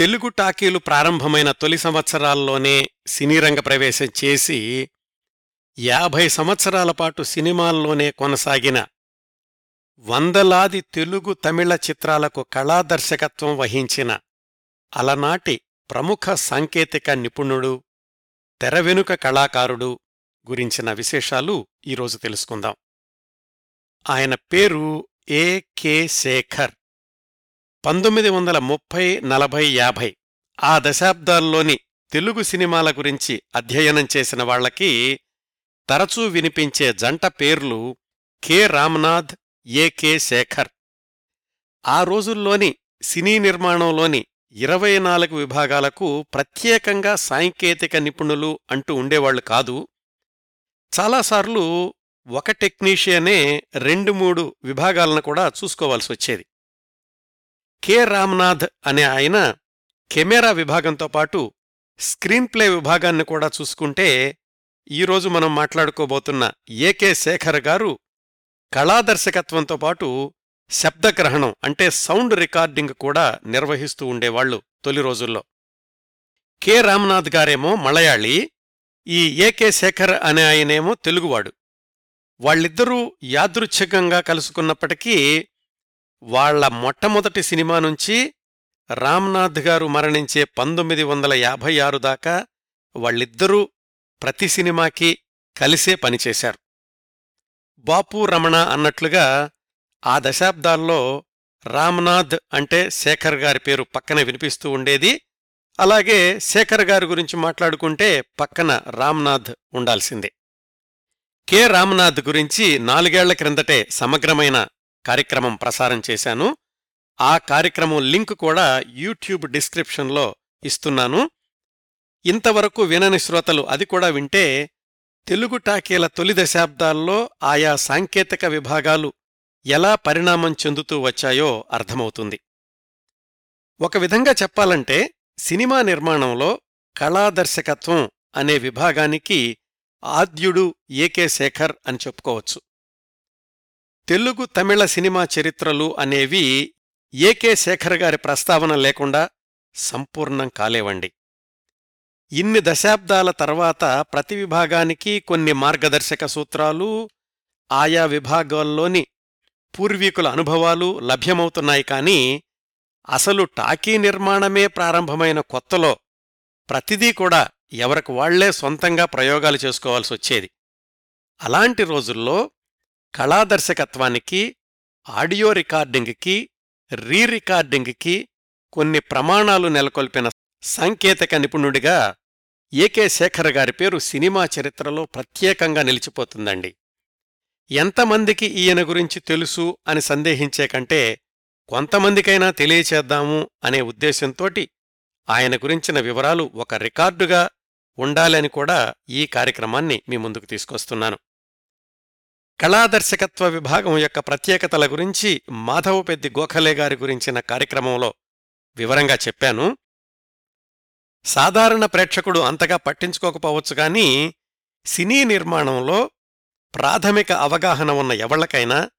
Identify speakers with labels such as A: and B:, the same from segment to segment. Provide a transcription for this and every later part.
A: తెలుగు టాకీలు ప్రారంభమైన తొలి సంవత్సరాల్లోనే సినీరంగ ప్రవేశం చేసి యాభై సంవత్సరాల పాటు సినిమాల్లోనే కొనసాగిన వందలాది తెలుగు తమిళ చిత్రాలకు కళాదర్శకత్వం వహించిన అలనాటి ప్రముఖ సాంకేతిక నిపుణుడు తెరవెనుక కళాకారుడు గురించిన విశేషాలు ఈరోజు తెలుసుకుందాం. ఆయన పేరు ఏకే శేఖర్. పంతొమ్మిది వందల ముప్పై నలభై యాభై ఆ దశాబ్దాల్లోని తెలుగు సినిమాల గురించి అధ్యయనం చేసిన వాళ్ళకి తరచూ వినిపించే జంట పేర్లు కె. రామ్నాథ్ ఏకే శేఖర్. ఆ రోజుల్లోని సినీ నిర్మాణంలోని ఇరవై నాలుగు విభాగాలకు ప్రత్యేకంగా సాంకేతిక నిపుణులు అంటూ ఉండేవాళ్ళు కాదు. చాలాసార్లు ఒక టెక్నీషియనే రెండు మూడు విభాగాలను కూడా చూసుకోవాల్సి వచ్చేది. కె. రామ్నాథ్ అనే ఆయన కెమెరా విభాగంతో పాటు స్క్రీన్ ప్లే విభాగాన్ని కూడా చూసుకుంటే ఈరోజు మనం మాట్లాడుకోబోతున్న ఏకే శేఖర్ గారు కళాదర్శకత్వంతో పాటు శబ్దగ్రహణం అంటే సౌండ్ రికార్డింగ్ కూడా నిర్వహిస్తూ ఉండేవాళ్ళు తొలి రోజుల్లో. కె. రామ్నాథ్ గారేమో మలయాళీ ఈ ఏకే శేఖర్ అనే ఆయనేమో తెలుగువాడు. వాళ్ళిద్దరూ యాదృచ్ఛికంగా కలుసుకున్నప్పటికీ వాళ్ళ మొట్టమొదటి సినిమా నుంచి రామ్నాథ్ గారు మరణించే పంతొమ్మిది వందల యాభై ఆరు దాకా వాళ్ళిద్దరూ ప్రతి సినిమాకి కలిసే పనిచేశారు బాపు రమణ అన్నట్లుగా ఆ దశాబ్దాల్లో రామ్నాథ్ అంటే శేఖర్ గారి పేరు పక్కన వినిపిస్తూ ఉండేది. అలాగే శేఖర్ గారి గురించి మాట్లాడుకుంటే పక్కన రామ్నాథ్ ఉండాల్సిందే. కె. రామ్నాథ్ గురించి నాలుగేళ్ళ క్రిందటే సమగ్రమైన కార్యక్రమం ప్రసారం చేశాను. ఆ కార్యక్రమం లింక్ కూడా యూట్యూబ్ డిస్క్రిప్షన్లో ఇస్తున్నాను. ఇంతవరకు వినని శ్రోతలు అది కూడా వింటే తెలుగు టాకీల తొలి దశాబ్దాల్లో ఆయా సాంకేతిక విభాగాలు ఎలా పరిణామం చెందుతూ వచ్చాయో అర్థమవుతుంది. ఒక విధంగా చెప్పాలంటే సినిమా నిర్మాణంలో కళాదర్శకత్వం అనే విభాగానికి ఆద్యుడు ఏకే శేఖర్ అని చెప్పుకోవచ్చు. తెలుగు తమిళ సినిమా చరిత్రలు అనేవి ఏకే శేఖర్ గారి ప్రస్తావన లేకుండా సంపూర్ణం కాలేవండి. ఇన్ని దశాబ్దాల తర్వాత ప్రతి విభాగానికి కొన్ని మార్గదర్శక సూత్రాలు ఆయా విభాగాల్లోని పూర్వీకుల అనుభవాలు లభ్యమవుతున్నాయి కానీ అసలు టాకీ నిర్మాణమే ప్రారంభమైన కొత్తలో ప్రతిదీ కూడా ఎవరికి వాళ్ళే సొంతంగా ప్రయోగాలు చేసుకోవాల్సొచ్చేది అలాంటి రోజుల్లో కళాదర్శకత్వానికి ఆడియో రికార్డింగ్కి రీ రికార్డింగ్కి కొన్ని ప్రమాణాలు నెలకొల్పిన సాంకేతిక నిపుణుడిగా ఏకే శేఖర్ గారి పేరు సినిమా చరిత్రలో ప్రత్యేకంగా నిలిచిపోతుందండి. ఎంతమందికి ఈయన గురించి తెలుసు అని సందేహించే కంటే కొంతమందికైనా తెలియచేద్దాము అనే ఉద్దేశంతోటి ఆయన గురించిన వివరాలు ఒక రికార్డుగా ఉండాలని కూడా ఈ కార్యక్రమాన్ని మీ ముందుకు తీసుకొస్తున్నాను. కళాదర్శకత్వ విభాగం యొక్క ప్రత్యేకతల గురించి మాధవపెద్ది గోఖలే గారి గురించిన కార్యక్రమంలో వివరంగా చెప్పాను. సాధారణ ప్రేక్షకుడు అంతగా పట్టించుకోకపోవచ్చు కానీ సినీ నిర్మాణంలో ప్రాథమిక అవగాహన ఉన్న ఎవళ్ళకైనా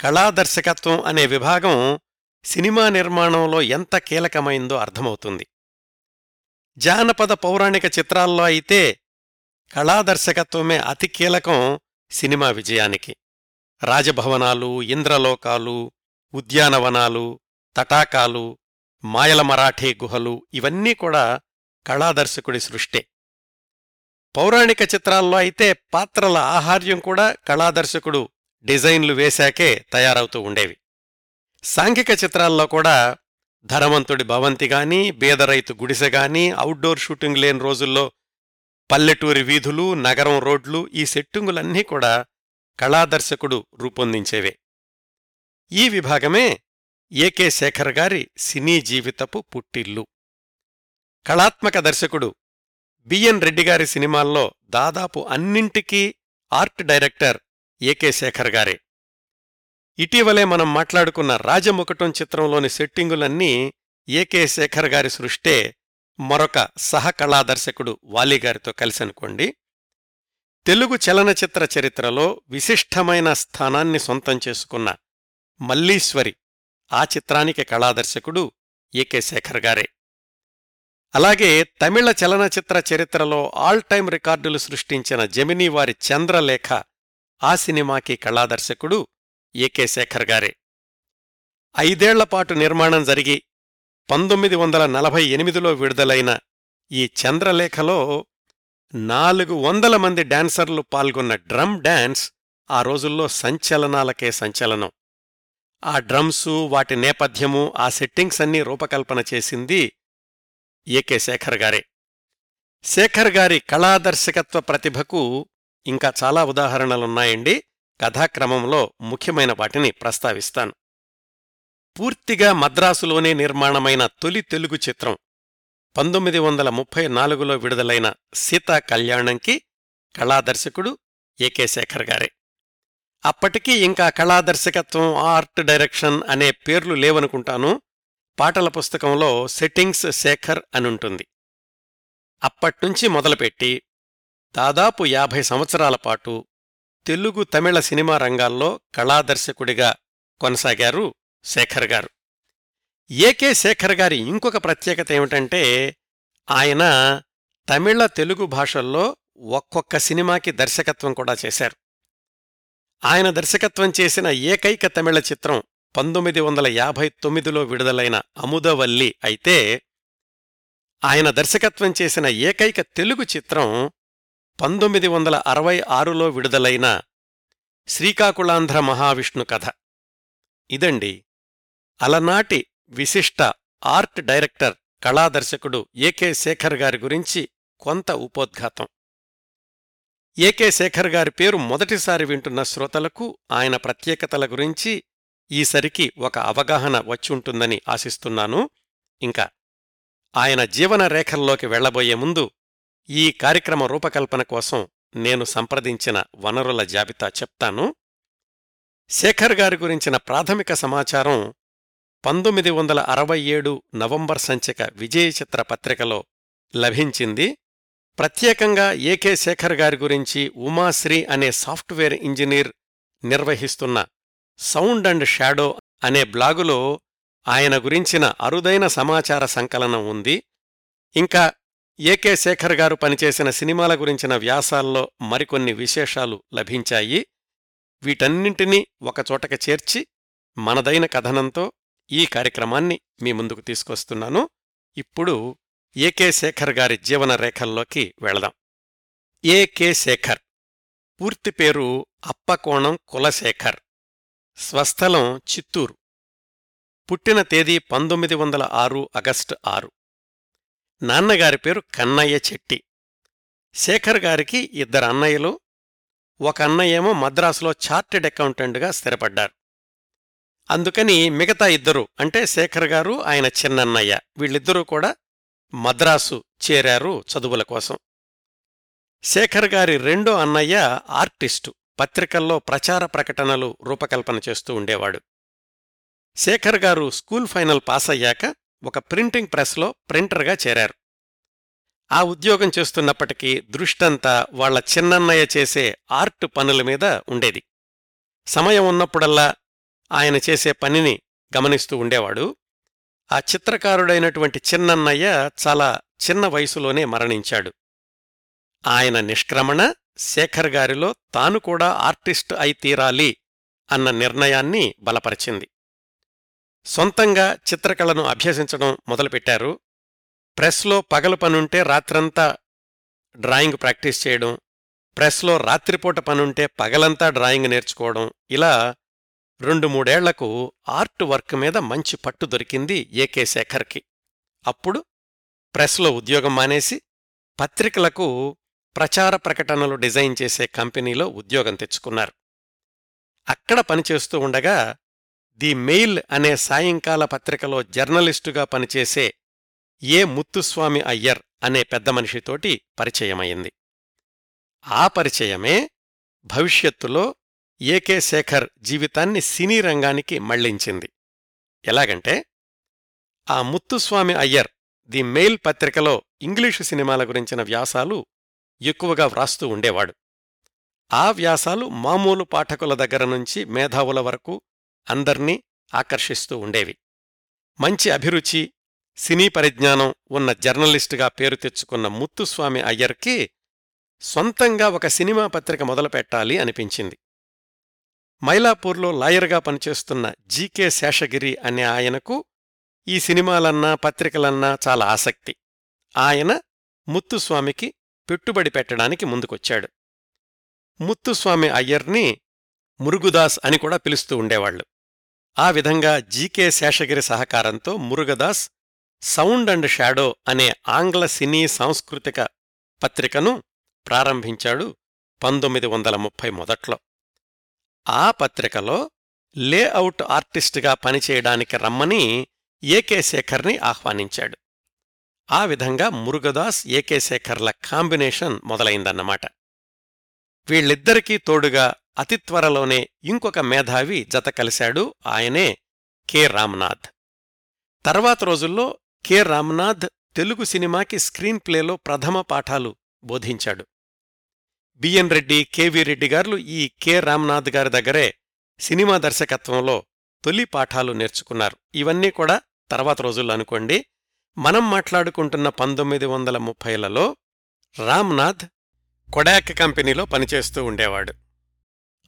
A: కళాదర్శకత్వం అనే విభాగం సినిమా నిర్మాణంలో ఎంత కీలకమైందో అర్థమవుతుంది. జానపద పౌరాణిక చిత్రాల్లో అయితే కళాదర్శకత్వమే అతి కీలకం సినిమా విజయానికి. రాజభవనాలు ఇంద్రలోకాలు ఉద్యానవనాలు తటాకాలు మాయల మరాఠీ గుహలు ఇవన్నీ కూడా కళాదర్శకుడి సృష్టే. పౌరాణిక చిత్రాల్లో అయితే పాత్రల ఆహార్యం కూడా కళాదర్శకుడు డిజైన్లు వేశాకే తయారవుతూ ఉండేవి. సాంఘిక చిత్రాల్లో కూడా ధనవంతుడి భవంతిగాని బేదరైతు గుడిసెగాని అవుట్డోర్ షూటింగ్ లేని రోజుల్లో పల్లెటూరి వీధులు నగరం రోడ్లు ఈ సెట్టింగులన్నీ కూడా కళాదర్శకుడు రూపొందించేవే. ఈ విభాగమే ఏకే శేఖర్ గారి సినీ జీవితపు పుట్టిల్లు. కళాత్మక దర్శకుడు బిఎన్ రెడ్డిగారి సినిమాల్లో దాదాపు అన్నింటికీ ఆర్ట్ డైరెక్టర్ ఏకే శేఖర్ గారే. ఇటీవలే మనం మాట్లాడుకున్న రాజముకటం చిత్రంలోని సెట్టింగులన్నీ ఏకే శేఖర్ గారి సృష్టే మరొక సహకళాదర్శకుడు వాలీగారితో కలిసనుకోండి. తెలుగు చలనచిత్ర చరిత్రలో విశిష్టమైన స్థానాన్ని సొంతం చేసుకున్న మల్లీశ్వరి ఆ చిత్రానికి కళాదర్శకుడు ఏకే శేఖర్ గారే. అలాగే తమిళ చలనచిత్ర చరిత్రలో ఆల్ టైం రికార్డులు సృష్టించిన జమినీ వారి చంద్రలేఖ ఆ సినిమాకి కళాదర్శకుడు ఏకే శేఖర్ గారే. ఐదేళ్ళపాటు నిర్మాణం జరిగి పంతొమ్మిది వందల నలభై ఎనిమిదిలో విడుదలైన ఈ చంద్రలేఖలో నాలుగు వందల మంది డాన్సర్లు పాల్గొన్న డ్రమ్ డాన్స్ ఆ రోజుల్లో సంచలనాలకే సంచలనం. ఆ డ్రమ్సు వాటి నేపథ్యము ఆ సెట్టింగ్స్ అన్నీ రూపకల్పన చేసింది ఏకే శేఖర్ గారే. శేఖర్ గారి కళాదర్శకత్వ ప్రతిభకు ఇంకా చాలా ఉదాహరణలున్నాయండి. కథాక్రమంలో ముఖ్యమైన వాటిని ప్రస్తావిస్తాను. పూర్తిగా మద్రాసులోనే నిర్మాణమైన తొలి తెలుగు చిత్రం. పంతొమ్మిది వందల ముప్పై నాలుగులో విడుదలైన సీతా కళ్యాణంకి కళాదర్శకుడు ఏకే శేఖర్ గారే. అప్పటికీ ఇంకా కళాదర్శకత్వం ఆర్ట్ డైరెక్షన్ అనే పేర్లు లేవనుకుంటాను. పాటల పుస్తకంలో సెట్టింగ్స్ శేఖర్ అనుంటుంది. అప్పట్నుంచి మొదలుపెట్టి దాదాపు యాభై సంవత్సరాల పాటు తెలుగు తమిళ సినిమా రంగాల్లో కళాదర్శకుడిగా కొనసాగారు శేఖర్ గారు. ఏకే శేఖర్ గారి ఇంకొక ప్రత్యేకత ఏమిటంటే ఆయన తమిళ తెలుగు భాషల్లో ఒక్కొక్క సినిమాకి దర్శకత్వం కూడా చేశారు. ఆయన దర్శకత్వం చేసిన ఏకైక తమిళ చిత్రం పంతొమ్మిది వందల యాభై తొమ్మిదిలో విడుదలైన అముదవల్లి అయితే ఆయన దర్శకత్వం చేసిన ఏకైక తెలుగు చిత్రం పంతొమ్మిది వందల అరవై ఆరులో విడుదలైన శ్రీకాకుళాంధ్ర మహావిష్ణు కథ. ఇదండి అలనాటి విశిష్ట ఆర్ట్ డైరెక్టర్ కళాదర్శకుడు ఏకే శేఖర్ గారి గురించి కొంత ఉపోద్ఘాతం. ఏకే శేఖర్ గారి పేరు మొదటిసారి వింటున్న శ్రోతలకు ఆయన ప్రత్యేకతల గురించి ఈసరికి ఒక అవగాహన వచ్చుంటుందని ఆశిస్తున్నాను. ఇంకా ఆయన జీవన రేఖల్లోకి వెళ్ళబోయే ముందు ఈ కార్యక్రమ రూపకల్పన కోసం నేను సంప్రదించిన వనరుల జాబితా చెప్తాను. శేఖర్ గారి గురించిన ప్రాథమిక సమాచారం పంతొమ్మిది వందల అరవై ఏడు నవంబర్ సంచిక విజయ చిత్ర పత్రికలో లభించింది. ప్రత్యేకంగా ఏకే శేఖర్ గారి గురించి ఉమాశ్రీ అనే సాఫ్ట్వేర్ ఇంజనీర్ నిర్వహిస్తున్న సౌండ్ అండ్ షాడో అనే బ్లాగులో ఆయన గురించిన అరుదైన సమాచార సంకలనం ఉంది. ఇంకా ఏకే శేఖర్ గారు పనిచేసిన సినిమాల గురించిన వ్యాసాల్లో మరికొన్ని విశేషాలు లభించాయి. వీటన్నింటినీ ఒకచోటకి చేర్చి మనదైన కథనంతో ఈ కార్యక్రమాన్ని మీ ముందుకు తీసుకొస్తున్నాను. ఇప్పుడు ఏకే శేఖర్ గారి జీవన రేఖల్లోకి వెళదాం. ఏకే శేఖర్ పూర్తి పేరు అప్పకోణం కులశేఖర్ స్వస్థలం చిత్తూరు పుట్టిన తేదీ పంతొమ్మిది వందల ఆరు ఆగస్టు ఆరు. నాన్నగారి పేరు కన్నయ్య చెట్టి. శేఖర్ గారికి ఇద్దరు అన్నయ్యలు ఒక అన్నయ్యేమో మద్రాసులో చార్టెడ్ అకౌంటెంట్గా స్థిరపడ్డారు. అందుకని మిగతా ఇద్దరు అంటే శేఖర్ గారు ఆయన చిన్నన్నయ్య వీళ్ళిద్దరూ కూడా మద్రాసు చేరారు చదువుల కోసం. శేఖర్ గారి రెండో అన్నయ్య ఆర్టిస్టు పత్రికల్లో ప్రచార ప్రకటనలు రూపకల్పన చేస్తూ ఉండేవాడు. శేఖర్ గారు స్కూల్ ఫైనల్ పాస్ అయ్యాక ఒక ప్రింటింగ్ ప్రెస్లో ప్రింటర్గా చేరారు. ఆ ఉద్యోగం చేస్తున్నప్పటికీ దృష్టంతా వాళ్ళ చిన్నన్నయ్య చేసే ఆర్ట్ పనుల మీద ఉండేది. సమయం ఉన్నప్పుడల్లా ఆయన చేసే పనిని గమనిస్తూ ఉండేవాడు. ఆ చిత్రకారుడైనటువంటి చిన్నన్నయ్య చాలా చిన్న వయసులోనే మరణించాడు. ఆయన నిష్క్రమణ శేఖర్ గారిలో తాను కూడా ఆర్టిస్ట్ అయి తీరాలి అన్న నిర్ణయాన్ని బలపరిచింది. సొంతంగా చిత్రకళను అభ్యసించడం మొదలుపెట్టారు. ప్రెస్లో పగలు పనుంటే రాత్రంతా డ్రాయింగ్ ప్రాక్టీస్ చేయడం ప్రెస్లో రాత్రిపూట పనుంటే పగలంతా డ్రాయింగ్ నేర్చుకోవడం ఇలా రెండు మూడేళ్ళకు ఆర్ట్ వర్క్ మీద మంచి పట్టు దొరికింది ఏకే శేఖర్కి. అప్పుడు ప్రెస్లో ఉద్యోగం మానేసి పత్రికలకు ప్రచార ప్రకటనలు డిజైన్ చేసే కంపెనీలో ఉద్యోగం తెచ్చుకున్నారు. అక్కడ పనిచేస్తూ ఉండగా ది మెయిల్ అనే సాయంకాల పత్రికలో జర్నలిస్టుగా పనిచేసే ఏ ముత్తుస్వామి అయ్యర్ అనే పెద్ద మనిషితోటి పరిచయమైంది. ఆ పరిచయమే భవిష్యత్తులో ఏకే శేఖర్ జీవితాన్ని సినీ రంగానికి మళ్ళించింది. ఎలాగంటే ఆ ముత్తుస్వామి అయ్యర్ ది మెయిల్ పత్రికలో ఇంగ్లీషు సినిమాల గురించిన వ్యాసాలు ఎక్కువగా వ్రాస్తూ ఉండేవాడు. ఆ వ్యాసాలు మామూలు పాఠకుల దగ్గర నుంచి మేధావుల వరకు అందర్నీ ఆకర్షిస్తూ ఉండేవి. మంచి అభిరుచి సినీ పరిజ్ఞానం ఉన్న జర్నలిస్టుగా పేరు తెచ్చుకున్న ముత్తుస్వామి అయ్యర్కి సొంతంగా ఒక సినిమా పత్రిక మొదలుపెట్టాలి అనిపించింది. మైలాపూర్లో లాయర్గా పనిచేస్తున్న జీకే శేషగిరి అనే ఆయనకు ఈ సినిమాలన్నా పత్రికలన్నా చాలా ఆసక్తి. ఆయన ముత్తుస్వామికి పెట్టుబడి పెట్టడానికి ముందుకొచ్చాడు. ముత్తుస్వామి అయ్యర్ని మురుగుదాస్ అని కూడా పిలుస్తూ ఉండేవాళ్ళు ఆ విధంగా జీకే శేషగిరి సహకారంతో మురుగదాస్ సౌండ్ అండ్ షాడో అనే ఆంగ్ల సినీ సాంస్కృతిక పత్రికను ప్రారంభించాడు పంతొమ్మిది వందల ముప్పై మొదట్లో. ఆ పత్రికలో లేఅవుట్ ఆర్టిస్టుగా పనిచేయడానికి రమ్మని ఏకే శేఖర్ని ఆహ్వానించాడు. ఆ విధంగా మురుగదాస్ ఏకే శేఖర్ల కాంబినేషన్ మొదలైందన్నమాట. వీళ్ళిద్దరికీ తోడుగా అతి త్వరలోనే ఇంకొక మేధావి జత కలిశాడు ఆయనే కె. రామ్నాథ్. తర్వాత రోజుల్లో కె. రామ్నాథ్ తెలుగు సినిమాకి స్క్రీన్ ప్లేలో ప్రథమ పాఠాలు బోధించాడు. బిఎన్ రెడ్డి కెవి రెడ్డి గారు ఈ కె. రామ్నాథ్ గారి దగ్గరే సినిమా దర్శకత్వంలో తొలి పాఠాలు నేర్చుకున్నారు. ఇవన్నీ కూడా తర్వాత రోజుల్లో అనుకోండి. మనం మాట్లాడుకుంటున్న పంతొమ్మిది వందల ముప్పైలలో రామ్నాథ్ కొడాక్ కంపెనీలో పనిచేస్తూ ఉండేవాడు.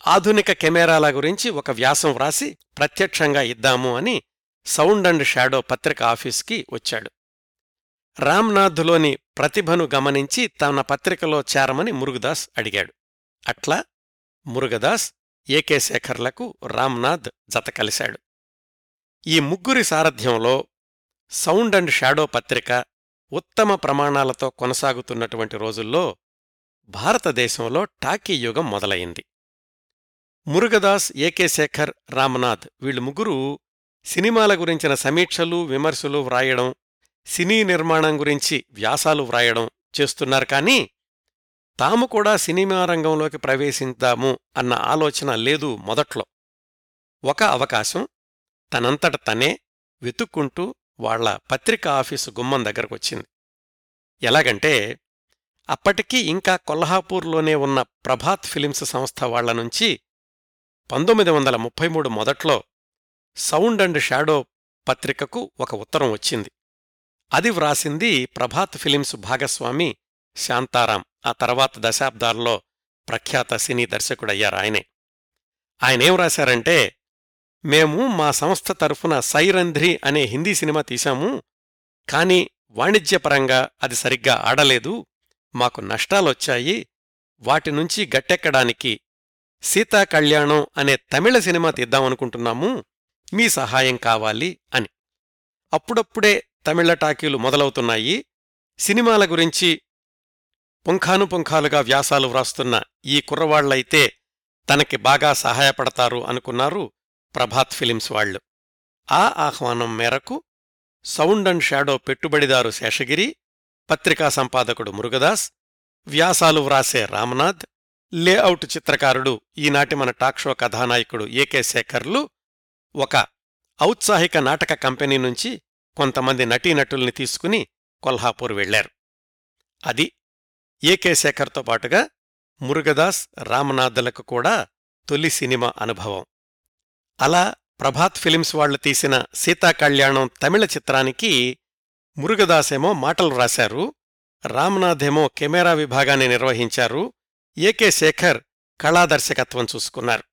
A: ఆధునిక కెమెరాల గురించి ఒక వ్యాసం వ్రాసి ప్రత్యక్షంగా ఇద్దాము అని సౌండ్ అండ్ షాడో పత్రిక ఆఫీస్కి వచ్చాడు. రామ్నాథ్లోని ప్రతిభను గమనించి తన పత్రికలో చేరమని మురుగదాస్ అడిగాడు. అట్లా మురుగదాస్ ఏకే శేఖర్లకు రామ్నాథ్ జత కలిశాడు. ఈ ముగ్గురి సారథ్యంలో సౌండ్ అండ్ షాడో పత్రిక ఉత్తమ ప్రమాణాలతో కొనసాగుతున్నటువంటి రోజుల్లో భారతదేశంలో టాకీ యుగం మొదలయింది మురుగదాస్ ఏకే శేఖర్ రామ్నాథ్ వీళ్ళు ముగ్గురు సినిమాల గురించిన సమీక్షలు విమర్శలు వ్రాయడం సినీ నిర్మాణం గురించి వ్యాసాలు వ్రాయడం చేస్తున్నారు కానీ తాము కూడా సినిమా రంగంలోకి ప్రవేశిద్దాము అన్న ఆలోచన లేదు మొదట్లో. ఒక అవకాశం తనంతట తనే వెతుక్కుంటూ వాళ్ళ పత్రికా ఆఫీసు గుమ్మం దగ్గరకొచ్చింది. ఎలాగంటే అప్పటికీ ఇంకా కొల్హాపూర్లోనే ఉన్న ప్రభాత్ ఫిలిమ్స్ సంస్థ వాళ్ళ నుంచి పంతొమ్మిది వందల ముప్పై మూడు మొదట్లో సౌండ్ అండ్ షాడో పత్రికకు ఒక ఉత్తరం వచ్చింది. అది వ్రాసింది ప్రభాత్ ఫిలిమ్స్ భాగస్వామి శాంతారాం. ఆ తర్వాత దశాబ్దాల్లో ప్రఖ్యాత సినీ దర్శకుడయ్యారు ఆయనే. ఆయనేం రాశారంటే మేము మా సంస్థ తరఫున సైరంధ్రి అనే హిందీ సినిమా తీశాము కాని వాణిజ్యపరంగా అది సరిగ్గా ఆడలేదు మాకు నష్టాలొచ్చాయి వాటి నుంచి గట్టెక్కడానికి సీతా కళ్యాణం అనే తమిళ సినిమా తీద్దామనుకుంటున్నాము మీ సహాయం కావాలి అని. అప్పుడప్పుడే తమిళ టాకీలు మొదలవుతున్నాయి. సినిమాల గురించి పుంఖానుపుంఖాలుగా వ్యాసాలు వ్రాస్తున్న ఈ కుర్రవాళ్ళైతే తనకి బాగా సహాయపడతారు అనుకున్నారు ప్రభాత్ ఫిలిమ్స్ వాళ్ళు ఆ ఆహ్వానం మేరకు సౌండ్ అండ్ షాడో పెట్టుబడిదారు శేషగిరి పత్రికా సంపాదకుడు మురుగదాస్ వ్యాసాలు వ్రాసే రామనాథ్ లేఅవుట్ చిత్రకారుడు ఈనాటి మన టాక్ షో కథానాయకుడు ఏకే శేఖర్లు ఒక ఔత్సాహిక నాటక కంపెనీ నుంచి కొంతమంది నటీనటుల్ని తీసుకుని కొల్హాపూర్ వెళ్ళారు అది ఏకే శేఖర్తో పాటుగా మురుగదాస్ రామనాథులకు కూడా తొలి సినిమా అనుభవం. అలా ప్రభాత్ ఫిలిమ్స్ వాళ్ళు తీసిన సీతాకళ్యాణం తమిళ చిత్రానికి మురుగదాసేమో మాటలు రాశారు రామ్నాథేమో కెమెరా విభాగాన్ని నిర్వహించారు ఏకే శేఖర్ కళాదర్శకత్వం చూసుకున్నారు.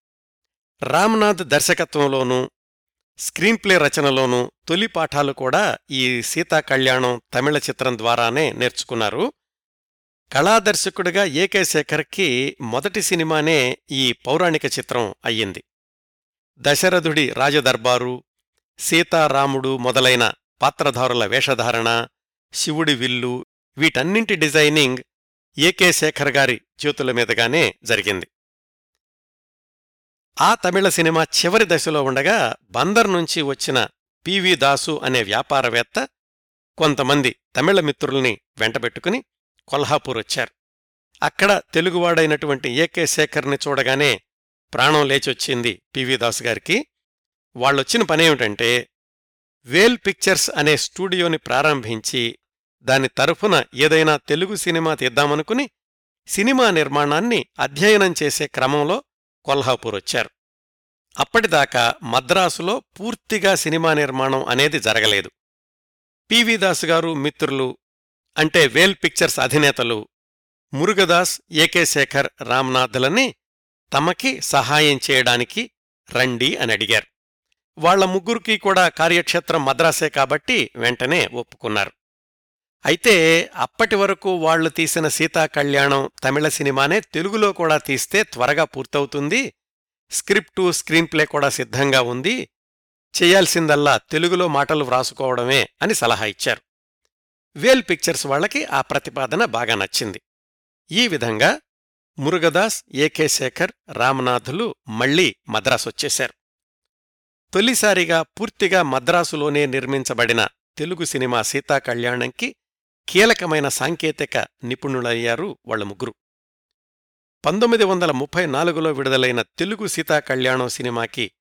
A: రామ్నాథ్ దర్శకత్వంలోనూ స్క్రీన్ప్లే రచనలోనూ తొలి పాఠాలు కూడా ఈ సీతా కళ్యాణం తమిళ చిత్రం ద్వారానే నేర్చుకున్నారు. కళాదర్శకుడిగా ఏకే శేఖర్కి మొదటి సినిమానే ఈ పౌరాణిక చిత్రం అయ్యింది. దశరథుడి రాజదర్బారు సీతారాముడు మొదలైన పాత్రధారుల వేషధారణ శివుడి విల్లు వీటన్నింటి డిజైనింగ్ ఏకే శేఖర్ గారి చేతుల మీదుగానే జరిగింది. ఆ తమిళ సినిమా చివరి దశలో ఉండగా బందర్ నుంచి వచ్చిన పివి దాసు అనే వ్యాపారవేత్త కొంతమంది తమిళ మిత్రుల్ని వెంటబెట్టుకుని కొల్హాపూర్ వచ్చారు. అక్కడ తెలుగువాడైనటువంటి ఏకే శేఖర్ని చూడగానే ప్రాణం లేచొచ్చింది పివి దాసు గారికి. వాళ్ళొచ్చిన పనేమిటంటే వేల్ పిక్చర్స్ అనే స్టూడియోని ప్రారంభించి దాని తరఫున ఏదైనా తెలుగు సినిమా తీద్దామనుకుని సినిమా నిర్మాణాన్ని అధ్యయనం చేసే క్రమంలో కొల్హాపూర్ వచ్చారు. అప్పటిదాకా మద్రాసులో పూర్తిగా సినిమా నిర్మాణం అనేది జరగలేదు. పివి దాస్ గారు మిత్రులు అంటే వేల్ పిక్చర్స్ అధినేతలు మురుగదాస్ ఏకే శేఖర్ రామ్నాథ్లని తమకి సహాయం చేయడానికి రండి అని అడిగారు. వాళ్ళ ముగ్గురికి కూడా కార్యక్షేత్రం మద్రాసే కాబట్టి వెంటనే ఒప్పుకున్నారు. అయితే అప్పటి వరకు వాళ్ళు తీసిన సీతా కళ్యాణం తమిళ సినిమానే తెలుగులో కూడా తీస్తే త్వరగా పూర్తవుతుంది. స్క్రిప్టు స్క్రీన్ ప్లే కూడా సిద్ధంగా ఉంది. చేయాల్సిందల్లా తెలుగులో మాటలు వ్రాసుకోవడమే అని సలహా ఇచ్చారు. వేల్ పిక్చర్స్ వాళ్ళకి ఆ ప్రతిపాదన బాగా నచ్చింది. ఈ విధంగా మురుగదాస్ ఏకే శేఖర్ రామనాథులు మళ్ళీ మద్రాసొచ్చేశారు తొలిసారిగా పూర్తిగా మద్రాసులోనే నిర్మించబడిన తెలుగు సినిమా సీతాకళ్యాణంకి కీలకమైన సాంకేతిక నిపుణులయ్యారు వాళ్ళ ముగ్గురు. పంతొమ్మిది వందల ముప్పై నాలుగులో విడుదలైన తెలుగు సీతా కళ్యాణం సినిమాకి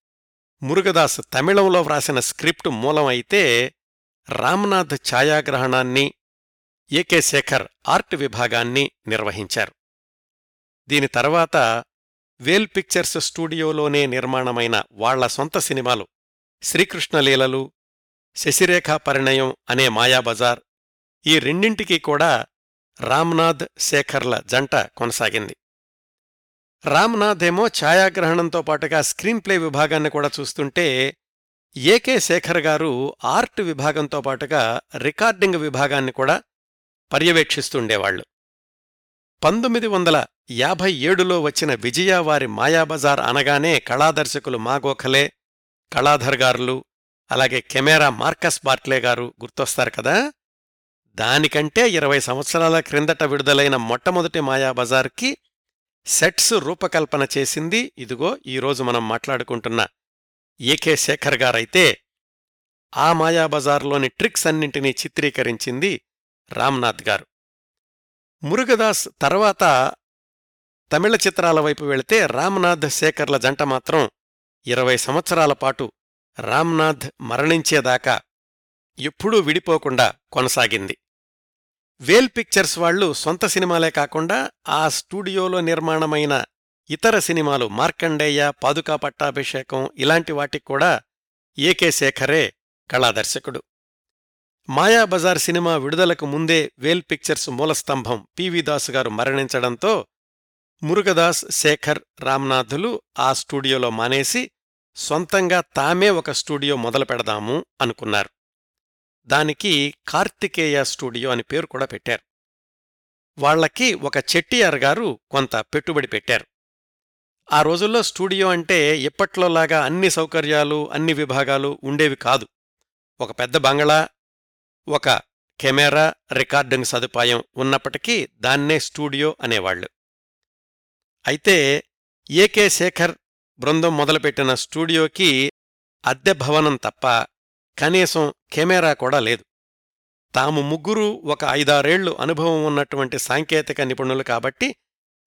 A: మురుగదాస్ తమిళంలో వ్రాసిన స్క్రిప్టు మూలం అయితే రామ్నాథ్ ఛాయాగ్రహణాన్ని ఏకే శేఖర్ ఆర్ట్ విభాగాన్ని నిర్వహించారు. దీని తర్వాత వేల్ పిక్చర్స్ స్టూడియోలోనే నిర్మాణమైన వాళ్ళ సొంత సినిమాలు శ్రీకృష్ణలీలలు శశిరేఖా పరిణయం అనే మాయాబజార్ ఈ రెండింటికీ కూడా రామ్నాథ్ శేఖర్ల జంట కొనసాగింది. రామ్నాథ్ ఏమో ఛాయాగ్రహణంతో పాటుగా స్క్రీన్ ప్లే విభాగాన్ని కూడా చూస్తుంటే ఏకే శేఖర్ గారు ఆర్ట్ విభాగంతో పాటుగా రికార్డింగ్ విభాగాన్ని కూడా పర్యవేక్షిస్తుండేవాళ్ళు పంతొమ్మిది వందల యాభై ఏడులో వచ్చిన విజయవారి మాయాబజార్ అనగానే కళాదర్శకులు మాగోఖలే కళాధర్ గారులు అలాగే కెమెరా మార్కస్ బార్ట్లే గారు గుర్తొస్తారు కదా? దానికంటే ఇరవై సంవత్సరాల క్రిందట విడుదలైన మొట్టమొదటి మాయాబజార్కి సెట్స్ రూపకల్పన చేసింది. ఇదిగో ఈరోజు మనం మాట్లాడుకుంటున్న ఏకే శేఖర్ గారైతే ఆ మాయాబజార్లోని ట్రిక్స్ అన్నింటినీ చిత్రీకరించింది రామ్నాథ్ గారు. మురుగదాస్ తర్వాత తమిళ చిత్రాల వైపు వెళితే రామ్నాథ్ శేఖర్ల జంట మాత్రం ఇరవై సంవత్సరాల పాటు రామ్నాథ్ మరణించేదాకా ఎప్పుడూ విడిపోకుండా కొనసాగింది. వేల్ పిక్చర్స్ వాళ్ళు సొంత సినిమాలే కాకుండా ఆ స్టూడియోలో నిర్మాణమైన ఇతర సినిమాలు మార్కండేయ పాదుకా పట్టాభిషేకం ఇలాంటి వాటికి కూడా ఏకే శేఖరే కళాదర్శకుడు. మాయాబజార్ సినిమా విడుదలకు ముందే వేల్ పిక్చర్స్ మూలస్తంభం పివి దాసు గారు మరణించడంతో మురుగదాస్ శేఖర్ రామ్నాథులు ఆ స్టూడియోలో మానేసి సొంతంగా తామే ఒక స్టూడియో మొదలు పెడదాము అనుకున్నారు. దానికి కార్తికేయ స్టూడియో అని పేరు కూడా పెట్టారు. వాళ్ళకి ఒక చెట్టియార్ గారు కొంత పెట్టుబడి పెట్టారు. ఆ రోజుల్లో స్టూడియో అంటే ఇప్పట్లోలాగా అన్ని సౌకర్యాలు అన్ని విభాగాలు ఉండేవి కాదు. ఒక పెద్ద బంగళా ఒక కెమెరా రికార్డింగ్ సదుపాయం ఉన్నప్పటికీ దాన్నే స్టూడియో అనేవాళ్ళు అయితే ఏకే శేఖర్ బృందం మొదలుపెట్టిన స్టూడియోకి అద్దె భవనం తప్ప కనీసం కెమెరా కూడా లేదు. తాము ముగ్గురూ ఒక ఐదారేళ్ళు అనుభవం ఉన్నటువంటి సాంకేతిక నిపుణులు కాబట్టి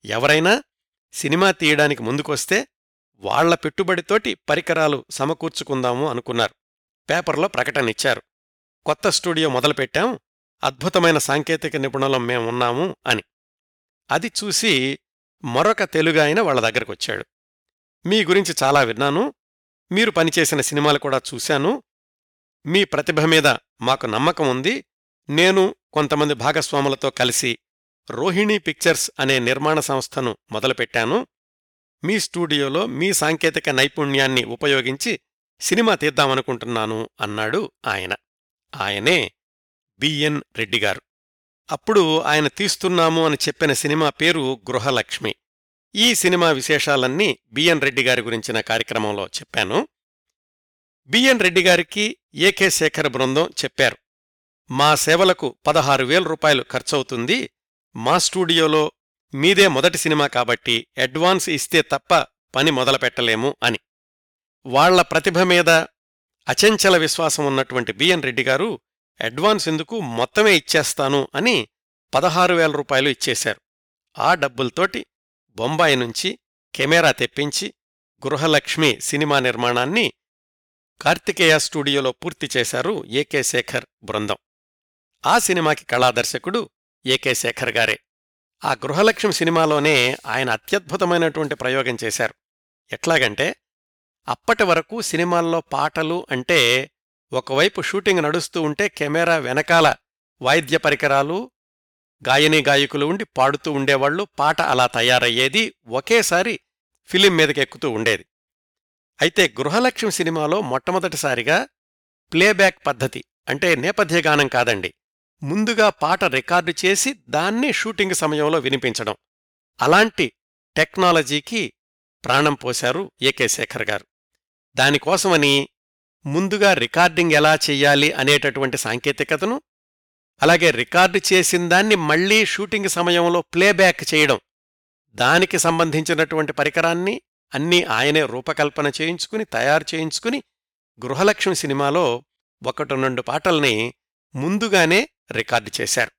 A: ఎవరైనా సినిమా తీయడానికి ముందుకొస్తే వాళ్ళ పెట్టుబడితోటి పరికరాలు సమకూర్చుకుందాము అనుకున్నారు. పేపర్లో ప్రకటనిచ్చారు కొత్త స్టూడియో మొదలుపెట్టాం అద్భుతమైన సాంకేతిక నిపుణులం మేమున్నాము అని. అది చూసి మరొక తెలుగాయన వాళ్ళ దగ్గరకొచ్చాడు. మీ గురించి చాలా విన్నాను మీరు పనిచేసిన సినిమాలు కూడా చూశాను మీ ప్రతిభ మీద మాకు నమ్మకం ఉంది. నేను కొంతమంది భాగస్వాములతో కలిసి రోహిణి పిక్చర్స్ అనే నిర్మాణ సంస్థను మొదలుపెట్టాను. మీ స్టూడియోలో మీ సాంకేతిక నైపుణ్యాన్ని ఉపయోగించి సినిమా తీద్దామనుకుంటున్నాను అన్నాడు ఆయన. ఆయనే బిఎన్ రెడ్డిగారు అప్పుడు ఆయన తీస్తున్నాము అని చెప్పిన సినిమా పేరు గృహలక్ష్మి. ఈ సినిమా విశేషాలన్నీ బిఎన్ రెడ్డిగారి గురించిన కార్యక్రమంలో చెప్పాను. బిఎన్ రెడ్డిగారికి ఏకే శేఖర్ బృందం చెప్పారు. మా సేవలకు పదహారు వేల రూపాయలు ఖర్చవుతుంది. మా స్టూడియోలో మీదే మొదటి సినిమా కాబట్టి అడ్వాన్స్ ఇస్తే తప్ప పని మొదలుపెట్టలేము అని. వాళ్ళ ప్రతిభ మీద అచంచల విశ్వాసం ఉన్నటువంటి బిఎన్ రెడ్డిగారు అడ్వాన్స్ ఎందుకు మొత్తమే ఇచ్చేస్తాను అని పదహారు వేల రూపాయలు ఇచ్చేశారు. ఆ డబ్బులతోటి బొంబాయి నుంచి కెమెరా తెప్పించి గృహలక్ష్మి సినిమా నిర్మాణాన్ని కార్తికేయ స్టూడియోలో పూర్తి చేశారు ఏకే శేఖర్ బృందం. ఆ సినిమాకి కళాదర్శకుడు ఏకే శేఖర్ గారే. ఆ గృహలక్ష్మి సినిమాలోనే ఆయన అత్యద్భుతమైనటువంటి ప్రయోగం చేశారు. ఎట్లాగంటే అప్పటి వరకు సినిమాల్లో పాటలు అంటే ఒకవైపు షూటింగ్ నడుస్తూ ఉంటే కెమెరా వెనకాల వాయిద్య పరికరాలు గాయనీ గాయకులు ఉండి పాడుతూ ఉండేవాళ్ళు పాట అలా తయారయ్యేది ఒకేసారి ఫిలిం మీదకెక్కుతూ ఉండేది. అయితే గృహలక్ష్మి సినిమాలో మొట్టమొదటిసారిగా ప్లేబ్యాక్ పద్ధతి అంటే నేపథ్య గానం కాదండి. ముందుగా పాట రికార్డు చేసి దాన్ని షూటింగ్ సమయంలో వినిపించడం. అలాంటి టెక్నాలజీకి ప్రాణం పోశారు ఏకే శేఖర్ గారు. దానికోసమని ముందుగా రికార్డింగ్ ఎలా చెయ్యాలి అనేటటువంటి సాంకేతికతను అలాగే రికార్డు చేసిన దాన్ని మళ్ళీ షూటింగ్ సమయంలో ప్లేబ్యాక్ చేయడం దానికి సంబంధించినటువంటి పరికరాన్ని అన్నీ ఆయనే రూపకల్పన చేయించుకుని తయారు చేయించుకుని గృహలక్ష్మి సినిమాలో ఒకటి రెండు పాటల్ని ముందుగానే రికార్డు చేశారు.